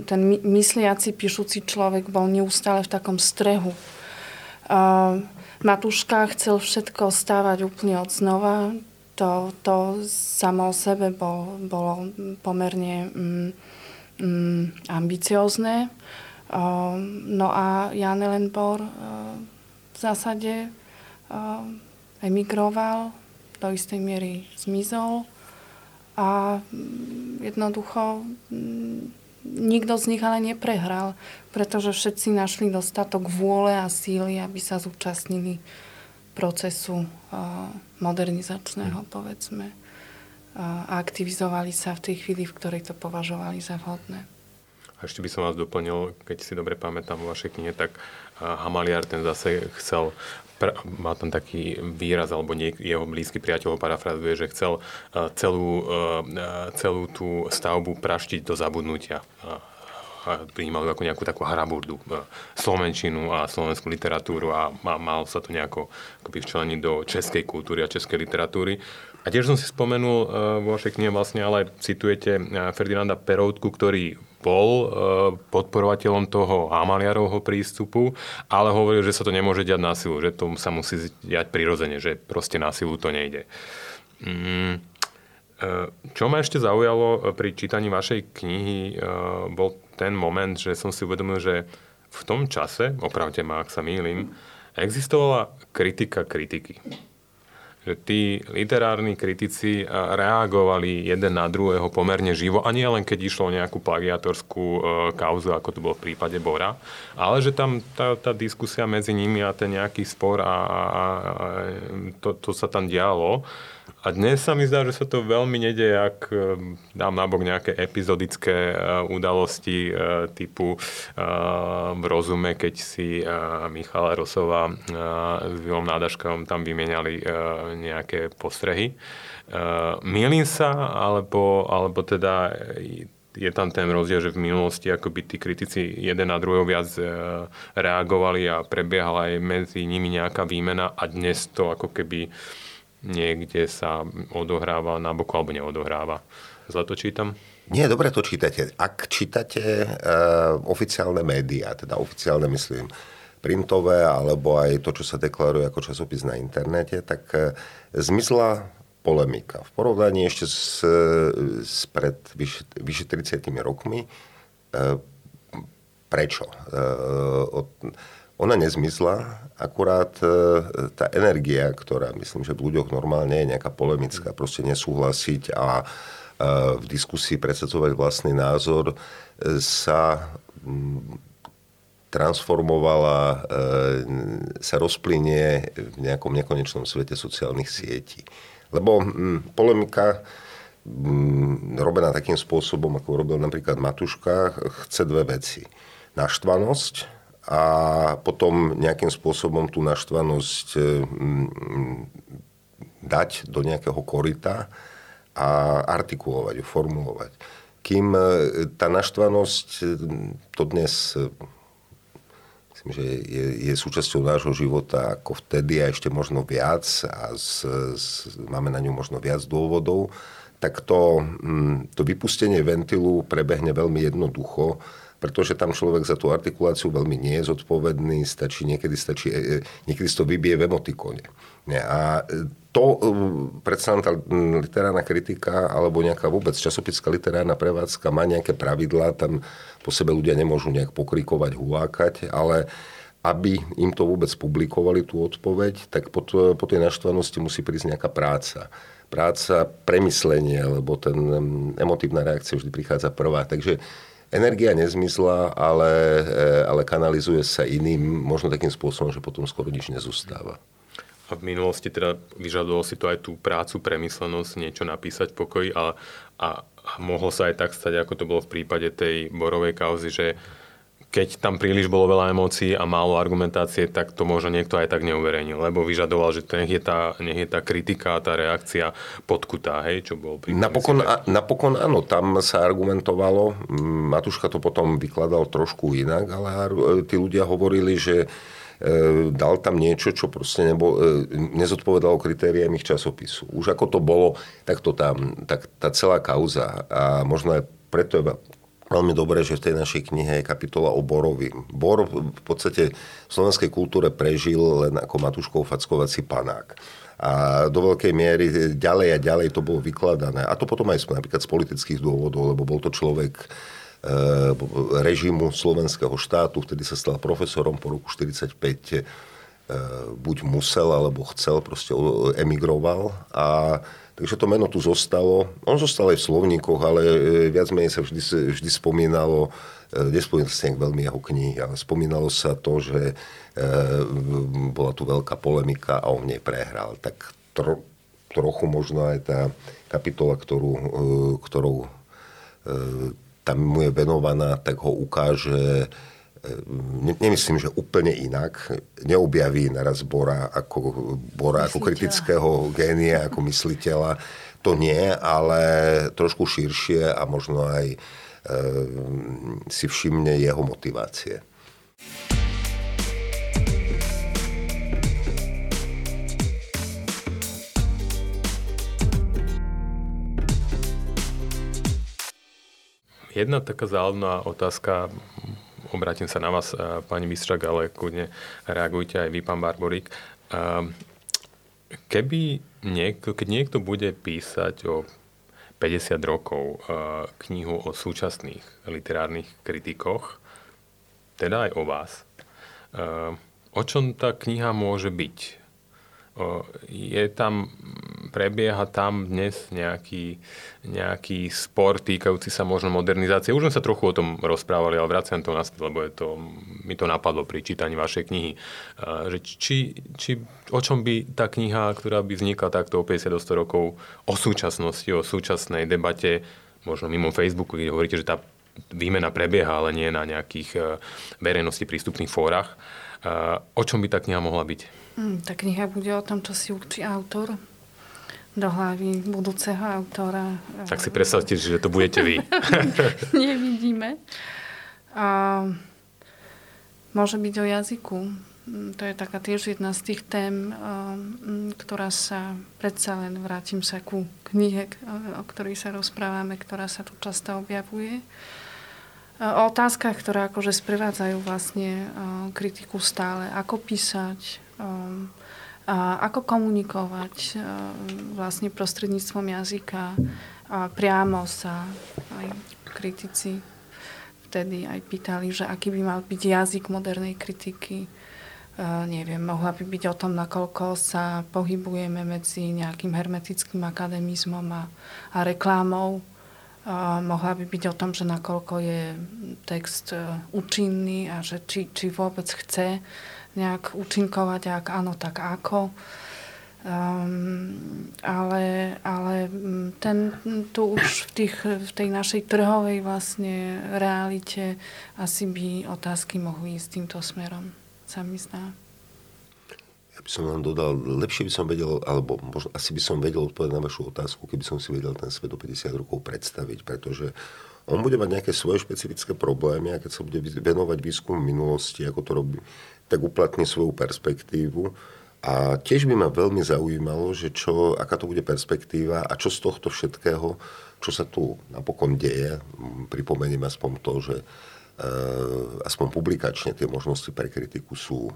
ten mysliaci, píšuci človek bol neustále v takom strehu. E, Matúška chcel všetko stávať úplne od znova, to, to samo o sebe bol, bolo pomerne mm, mm, ambiciozne. No a Jan Ellenbor v zásade emigroval, do istej miery zmizol a mm, jednoducho mm, nikto z nich ale neprehral, pretože všetci našli dostatok vôle a síly, aby sa zúčastnili procesu modernizačného, povedzme, a aktivizovali sa v tej chvíli, v ktorej to považovali za vhodné. A ešte by som vás doplnil, keď si dobre pamätám vo vašej knihe, tak Hamaliar ten zase chcel má tam taký výraz, alebo niek- jeho blízky priateľ ho parafrazuje, že chcel celú, celú tú stavbu praštiť do zabudnutia prijímali ako nejakú takú haraburdu slovenčinu a slovenskú literatúru a mal sa to nejako akoby včleniť do českej kultúry a českej literatúry. A tiež som si spomenul vo vašej knihe vlastne, ale citujete Ferdinanda Peroutku, ktorý bol podporovateľom toho Amaliarovho prístupu, ale hovoril, že sa to nemôže diať na silu, že to sa musí diať prirodzene, že proste na silu to nejde. Mm. Čo ma ešte zaujalo pri čítaní vašej knihy, bol ten moment, že som si uvedomil, že v tom čase, opravte ma, ak sa mýlim, existovala kritika kritiky. Že tí literárni kritici reagovali jeden na druhého pomerne živo, a nie len keď išlo o nejakú plagiatorskú e, kauzu, ako to bolo v prípade Bora, ale že tam tá, tá diskusia medzi nimi a ten nejaký spor a, a, a to, to sa tam dialo. A dnes sa mi zdá, že sa to veľmi nedeje, ak e, dám nabok nejaké epizodické e, udalosti e, typu v rozume, keď si Michala Rosová s Vilom Nádaškom tam vymieniali nejaké postrehy. Mielím sa, alebo, alebo teda je tam ten rozdiel, že v minulosti akoby tí kritici jeden na druhého viac reagovali a prebiehala aj medzi nimi nejaká výmena a dnes to ako keby niekde sa odohráva na boku alebo neodohráva. Zle to čítam? Nie, dobre to čítate. Ak čítate uh, oficiálne médiá, teda oficiálne myslím, printové, alebo aj to, čo sa deklaruje ako časopis na internete, tak uh, zmizla polemika. V porovnaní ešte s, s pred vyše, vyše 30 rokmi. Uh, prečo? Uh, od, ona nezmysla, akurát e, tá energia, ktorá myslím, že v ľuďoch normálne je nejaká polemická, proste nesúhlasiť a e, v diskusii predsedzovať vlastný názor, e, sa transformovala, sa rozplynie v nejakom nekonečnom svete sociálnych sietí. Lebo polemika robená takým spôsobom, ako robil napríklad Matuška, chce dve veci. Naštvanosť, a potom nejakým spôsobom tú naštvanosť e, dať do nejakého korita a artikulovať ju, formulovať. Kým e, tá naštvanosť, e, to dnes myslím, že je, je súčasťou nášho života ako vtedy a ešte možno viac a z, z, máme na ňu možno viac dôvodov, tak to, to vypustenie ventilu prebehne veľmi jednoducho pretože tam človek za tú artikuláciu veľmi nie je zodpovedný, stačí, niekedy, stačí, e, e, niekedy to vybije v emotikone. A e, to predsa tá literárna kritika alebo nejaká vôbec časopiská literárna prevádzka má nejaké pravidlá, tam po sebe ľudia nemôžu nejak pokrikovať, hulákať, ale aby im to vôbec publikovali, tú odpoveď, tak po, to, po tej naštvanosti musí prísť nejaká práca. Práca, premyslenie, lebo ten emotívna reakcia vždy prichádza prvá. Takže energia nezmysla, ale, eh, ale kanalizuje sa iným, možno takým spôsobom, že potom skoro nič nezostáva. A v minulosti teda vyžadovalo si to aj tú prácu, premyslenosť, niečo napísať v pokoji a, a, a mohlo sa aj tak stať, ako to bolo v prípade tej borovej kauzy, že keď tam príliš bolo veľa emócií a málo argumentácie, tak to možno niekto aj tak neuverejnil, lebo vyžadoval, že to nech je tá, nech je tá kritika, tá reakcia podkutá, hej, čo bol napokon, a, napokon áno, tam sa argumentovalo, Matuška to potom vykladal trošku inak, ale tí ľudia hovorili, že e, dal tam niečo, čo proste nebol, e, nezodpovedalo kritériám ich časopisu. Už ako to bolo, tak to tam, tak tá celá kauza a možno aj preto je veľmi dobré, že v tej našej knihe je kapitola o Borovi. Bor v podstate v slovenskej kultúre prežil len ako Matuškov fackovací panák. A do veľkej miery ďalej a ďalej to bolo vykladané. A to potom aj napríklad z politických dôvodov, lebo bol to človek e, režimu slovenského štátu, vtedy sa stal profesorom po roku 1945 e, buď musel, alebo chcel, proste emigroval a Takže to meno tu zostalo. On zostal aj v slovníkoch, ale e, viac menej sa vždy, vždy spomínalo, e, nespomínalo sa veľmi jeho knihy, ale spomínalo sa to, že e, bola tu veľká polemika a on nej prehral. Tak tro, trochu možno aj tá kapitola, ktorú, ktorou tam mu je venovaná, tak ho ukáže nemyslím, že úplne inak. Neobjaví naraz Bora ako, Bora ako kritického génia, ako mysliteľa. To nie, ale trošku širšie a možno aj e, si všimne jeho motivácie. Jedna taká záľudná otázka obrátim sa na vás, eh, pani Bystrak, ale kľudne reagujte aj vy, pán Barborík. Ehm, keby niekto, keď niekto bude písať o 50 rokov eh, knihu o súčasných literárnych kritikoch, teda aj o vás, o čom tá kniha môže byť? je tam, prebieha tam dnes nejaký, nejaký spor týkajúci sa možno modernizácie. Už sme sa trochu o tom rozprávali, ale vraciam to naspäť, lebo je to, mi to napadlo pri čítaní vašej knihy. Že či, či, o čom by tá kniha, ktorá by vznikla takto o 50 do 100 rokov, o súčasnosti, o súčasnej debate, možno mimo Facebooku, kde hovoríte, že tá výmena prebieha, ale nie na nejakých e, verejnosti prístupných fórach. O čom by tá kniha mohla byť? Hmm, tá kniha bude o tom, čo si učí autor do hlavy budúceho autora. Tak si predstavte, že to budete vy. Nevidíme. A môže byť o jazyku. To je taká tiež jedna z tých tém, ktorá sa, predsa len vrátim sa ku knihe, o ktorej sa rozprávame, ktorá sa tu často objavuje. O otázkach, ktoré akože sprevádzajú vlastne kritiku stále. Ako písať, a ako komunikovať um, vlastne prostredníctvom jazyka. A priamo sa aj kritici vtedy aj pýtali, že aký by mal byť jazyk modernej kritiky. Uh, neviem, mohla by byť o tom, nakoľko sa pohybujeme medzi nejakým hermetickým akademizmom a, a reklámou. Uh, mohla by byť o tom, že nakoľko je text účinný a že či, či vôbec chce nejak účinkovať, ak áno, tak ako. Um, ale, ale ten, tu už v, tých, v tej našej trhovej vlastne realite asi by otázky mohli ísť týmto smerom, sa mi zdá. Ja by som vám dodal, lepšie by som vedel, alebo možno asi by som vedel odpovedať na vašu otázku, keby som si vedel ten svet o 50 rokov predstaviť, pretože on bude mať nejaké svoje špecifické problémy a keď sa bude venovať výskumu minulosti, ako to robí, tak uplatní svoju perspektívu. A tiež by ma veľmi zaujímalo, že čo, aká to bude perspektíva a čo z tohto všetkého, čo sa tu napokon deje, pripomeniem aspoň to, že e, aspoň publikačne tie možnosti pre kritiku sú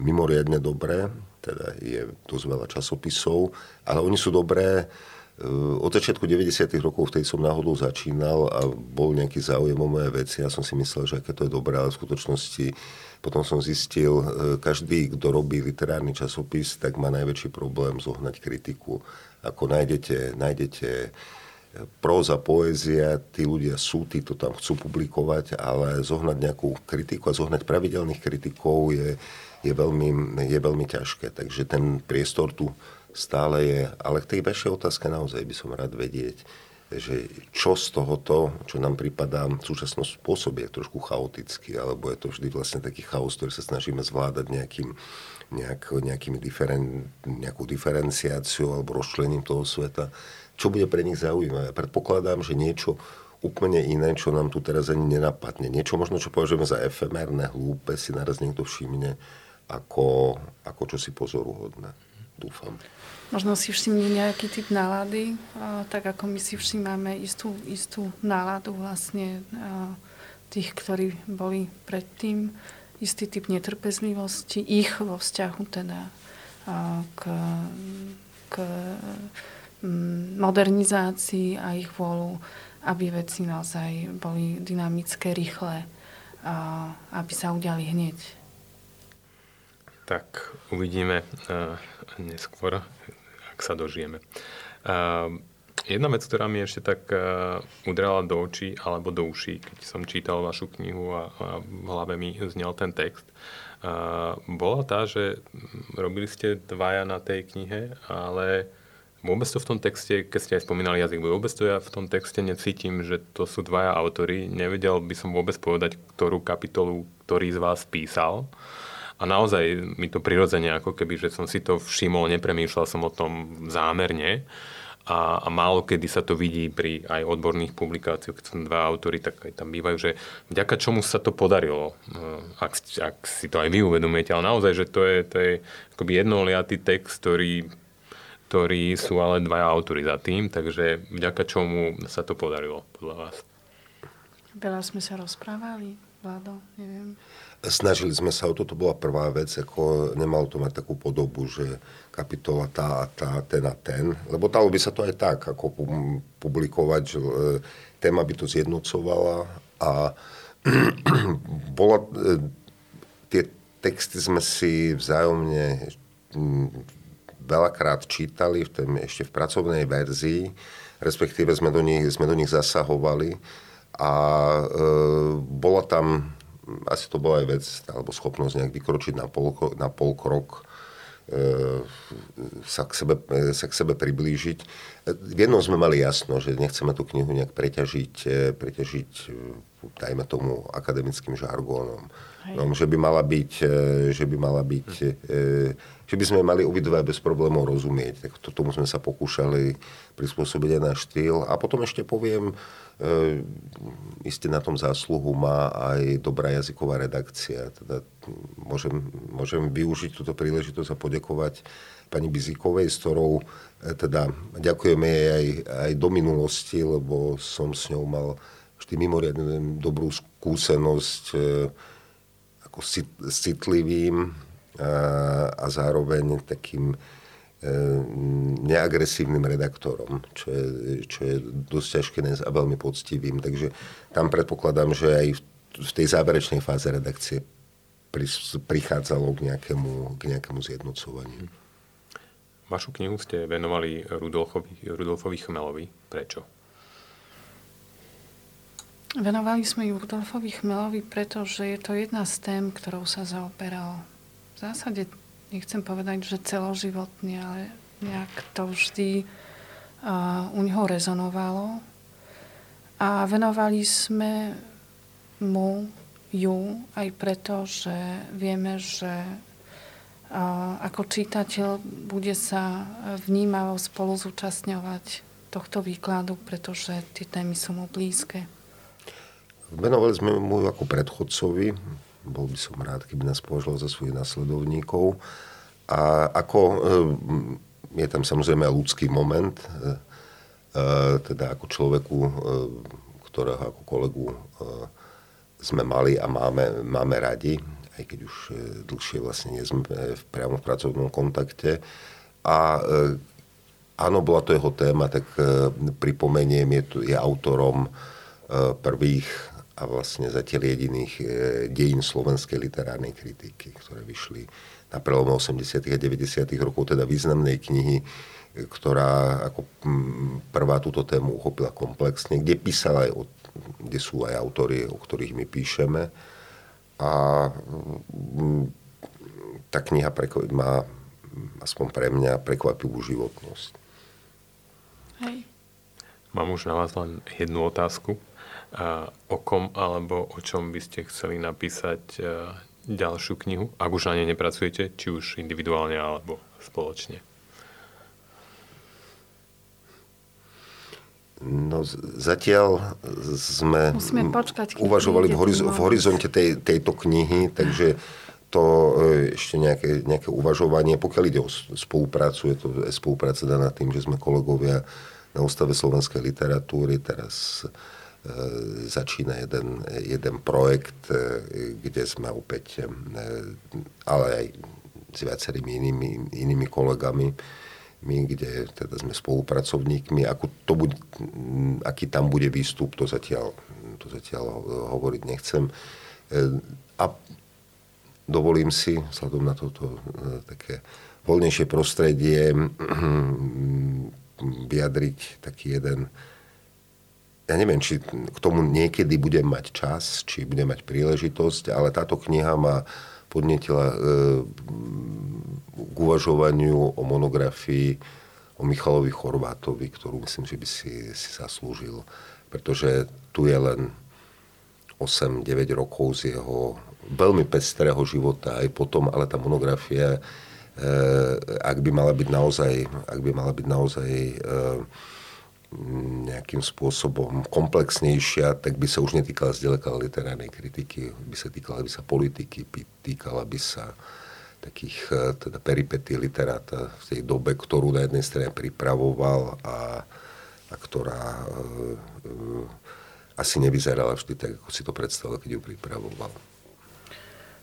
mimoriadne dobré, teda je dosť veľa časopisov, ale oni sú dobré od začiatku 90. rokov, vtedy som náhodou začínal a bol nejaký záujem o moje veci. Ja som si myslel, že aké to je dobré, ale v skutočnosti potom som zistil, e, každý, kto robí literárny časopis, tak má najväčší problém zohnať kritiku. Ako nájdete, nájdete próza, poézia, tí ľudia sú, tí to tam chcú publikovať, ale zohnať nejakú kritiku a zohnať pravidelných kritikov je, je, veľmi, je veľmi ťažké. Takže ten priestor tu stále je. Ale k tej vašej otázke naozaj by som rád vedieť, že čo z tohoto, čo nám pripadá v súčasnosti spôsobí, je trošku chaotický, alebo je to vždy vlastne taký chaos, ktorý sa snažíme zvládať nejakým, nejak, nejakým diferen, nejakou diferenciáciou alebo rozčlením toho sveta, čo bude pre nich zaujímavé. Predpokladám, že niečo úplne iné, čo nám tu teraz ani nenapadne. Niečo možno, čo považujeme za efemérne, hlúpe, si naraz niekto všimne ako, ako čosi pozoruhodné. Dúfam. Možno si všimne nejaký typ nálady, tak ako my si všímame istú, istú náladu vlastne tých, ktorí boli predtým, istý typ netrpezlivosti, ich vo vzťahu teda k, k modernizácii a ich vôľu, aby veci naozaj boli dynamické, rýchle, aby sa udiali hneď. Tak uvidíme neskôr ak sa dožijeme. Uh, jedna vec, ktorá mi ešte tak uh, udrala do očí alebo do uší, keď som čítal vašu knihu a, a v hlave mi znel ten text, bola tá, že robili ste dvaja na tej knihe, ale vôbec to v tom texte, keď ste aj spomínali jazyk, vôbec to ja v tom texte necítim, že to sú dvaja autory. Nevedel by som vôbec povedať, ktorú kapitolu ktorý z vás písal. Uh, a naozaj mi to prirodzene, ako keby, že som si to všimol, nepremýšľal som o tom zámerne. A, a málo kedy sa to vidí pri aj odborných publikáciách, keď som dva autory, tak aj tam bývajú, že vďaka čomu sa to podarilo, eh, ak, ak si to aj vy uvedomujete, ale naozaj, že to je, to je akoby jednoliatý text, ktorý, ktorý sú ale dvaja autory za tým, takže vďaka čomu sa to podarilo podľa vás? Veľa sme sa rozprávali, Vlado, neviem. Snažili sme sa o to, to bola prvá vec, ako nemal to mať takú podobu, že kapitola tá a tá, ten a ten, lebo dalo by sa to aj tak, ako publikovať, že e, téma by to zjednocovala a bola, e, tie texty sme si vzájomne veľakrát čítali v tém, ešte v pracovnej verzii, respektíve sme do nich, sme do nich zasahovali a e, bola tam asi to bola aj vec, alebo schopnosť nejak vykročiť na pol, na pol krok, e, sa, k sebe, e, sa k sebe priblížiť. V jednom sme mali jasno, že nechceme tú knihu nejak preťažiť, e, preťažiť dajme tomu, akademickým žargónom. No, že by mala byť, že by mala byť, že by sme mali obidve bez problémov rozumieť. Tak to, tomu sme sa pokúšali prispôsobiť aj náš štýl. A potom ešte poviem, E, Isté na tom zásluhu má aj dobrá jazyková redakcia. Teda môžem, môžem využiť túto príležitosť a podekovať pani Bizikovej, s ktorou e, teda ďakujeme jej aj, aj do minulosti, lebo som s ňou mal vždy mimoriadne dobrú skúsenosť e, ako citlivým a, a zároveň takým neagresívnym redaktorom, čo je, čo je dosť ťažké a veľmi poctivým. Takže tam predpokladám, že aj v tej záverečnej fáze redakcie prichádzalo k nejakému, k nejakému zjednocovaniu. Vašu knihu ste venovali Rudolfovi, Rudolfovi Chmelovi. Prečo? Venovali sme ju Rudolfovi Chmelovi, pretože je to jedna z tém, ktorou sa zaoberal v zásade nechcem povedať, že celoživotne, ale nejak to vždy uh, u neho rezonovalo. A venovali sme mu ju aj preto, že vieme, že ako čítateľ bude sa vnímavo spolu zúčastňovať tohto výkladu, pretože tie témy sú mu blízke. Venovali sme mu ako predchodcovi, bol by som rád, keby nás považoval za svojich nasledovníkov. A ako e, je tam samozrejme ľudský moment, e, e, teda ako človeku, ktorého ako kolegu sme mali a máme, máme radi, aj keď už dlhšie vlastne nie sme priamo v pracovnom kontakte. A áno, bola to jeho téma, tak pripomeniem, je, je autorom prvých a vlastne zatiaľ jediných e, dejín slovenskej literárnej kritiky, ktoré vyšli na prelome 80. a 90. rokov, teda významnej knihy, ktorá ako prvá túto tému uchopila komplexne, kde písala aj, o, kde sú aj autory, o ktorých my píšeme. A tá kniha má, aspoň pre mňa, prekvapivú životnosť. Hej. Mám už na vás len jednu otázku. A o kom alebo o čom by ste chceli napísať e, ďalšiu knihu, ak už na nej nepracujete, či už individuálne alebo spoločne? No zatiaľ sme počkať, uvažovali v, horiz- v horizonte tej, tejto knihy, takže to e, ešte nejaké, nejaké uvažovanie. Pokiaľ ide o spoluprácu, je to spolupráca daná tým, že sme kolegovia na Ústave slovenskej literatúry. Teraz začína jeden, jeden projekt, e, kde sme opäť, e, ale aj s viacerými inými, inými kolegami, my, kde teda sme spolupracovníkmi. Ako to bude, aký tam bude výstup, to zatiaľ, to zatiaľ hovoriť nechcem. A dovolím si, vzhľadom na toto také voľnejšie prostredie, vyjadriť taký jeden ja neviem, či k tomu niekedy budem mať čas, či budem mať príležitosť, ale táto kniha ma podnetila e, k uvažovaniu o monografii o Michalovi Chorvátovi, ktorú myslím, že by si, si zaslúžil. Pretože tu je len 8-9 rokov z jeho veľmi pestrého života aj potom, ale tá monografia Eh, ak by mala byť naozaj, ak by mala byť naozaj eh, nejakým spôsobom komplexnejšia, tak by sa už netýkala zďaleka literárnej kritiky, by sa týkala by sa politiky, by týkala by sa takých eh, teda peripetí literáta v tej dobe, ktorú na jednej strane pripravoval a, a ktorá e, e, asi nevyzerala vždy tak, ako si to predstavil, keď ju pripravoval.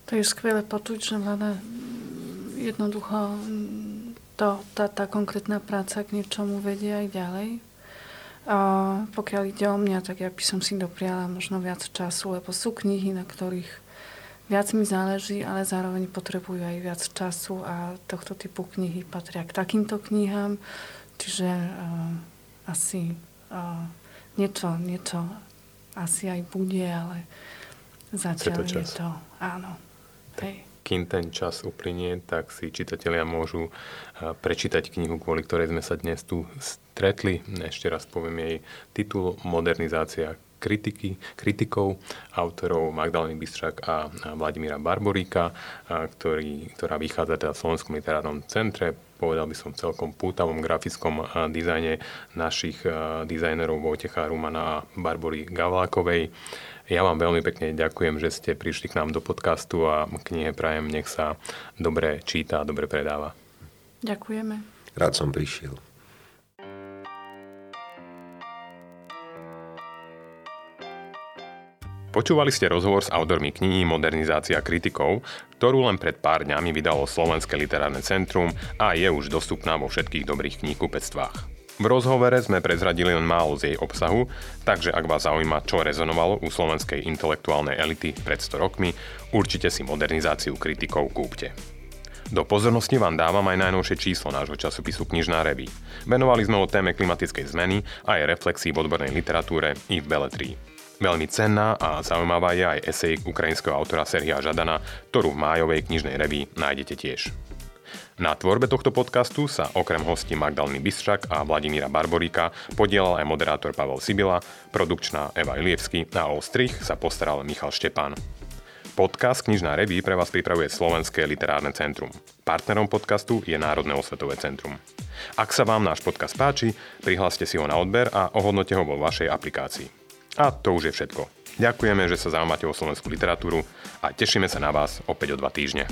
To je skvelé počuť, že vláda jednoducho to, tá, tá konkrétna práca k niečomu vedie aj ďalej. Pokiaľ ide o mňa, tak ja by som si dopriala možno viac času, lebo sú knihy, na ktorých viac mi záleží, ale zároveň potrebujú aj viac času a tohto typu knihy patria k takýmto knihám. Čiže uh, asi uh, niečo, niečo asi aj bude, ale zatiaľ je to, áno. Hej kým ten čas uplynie, tak si čitatelia môžu prečítať knihu, kvôli ktorej sme sa dnes tu stretli. Ešte raz poviem jej titul Modernizácia kritiky, kritikov, autorov Magdaleny Bystrak a Vladimíra Barboríka, ktorý, ktorá vychádza teda v Slovenskom literárnom centre. Povedal by som celkom pútavom grafickom dizajne našich dizajnerov Vojtecha Rumana a Barbory Gavlákovej. Ja vám veľmi pekne ďakujem, že ste prišli k nám do podcastu a knihe Prajem nech sa dobre číta a dobre predáva. Ďakujeme. Rád som prišiel. Počúvali ste rozhovor s autormi knihy Modernizácia kritikov, ktorú len pred pár dňami vydalo Slovenské literárne centrum a je už dostupná vo všetkých dobrých kníhkupectvách. V rozhovore sme prezradili len málo z jej obsahu, takže ak vás zaujíma, čo rezonovalo u slovenskej intelektuálnej elity pred 100 rokmi, určite si modernizáciu kritikov kúpte. Do pozornosti vám dávam aj najnovšie číslo nášho časopisu Knižná reví. Venovali sme o téme klimatickej zmeny a aj reflexii v odbornej literatúre i v beletrii. Veľmi cenná a zaujímavá je aj esej ukrajinského autora Serhia Žadana, ktorú v májovej knižnej reví nájdete tiež. Na tvorbe tohto podcastu sa okrem hostí Magdalny Bystřak a Vladimíra Barboríka podielal aj moderátor Pavel Sibila, produkčná Eva Ilievsky a o strich sa postaral Michal Štepán. Podcast Knižná reví pre vás pripravuje Slovenské literárne centrum. Partnerom podcastu je Národné osvetové centrum. Ak sa vám náš podcast páči, prihláste si ho na odber a ohodnote ho vo vašej aplikácii. A to už je všetko. Ďakujeme, že sa zaujímate o slovenskú literatúru a tešíme sa na vás opäť o dva týždne.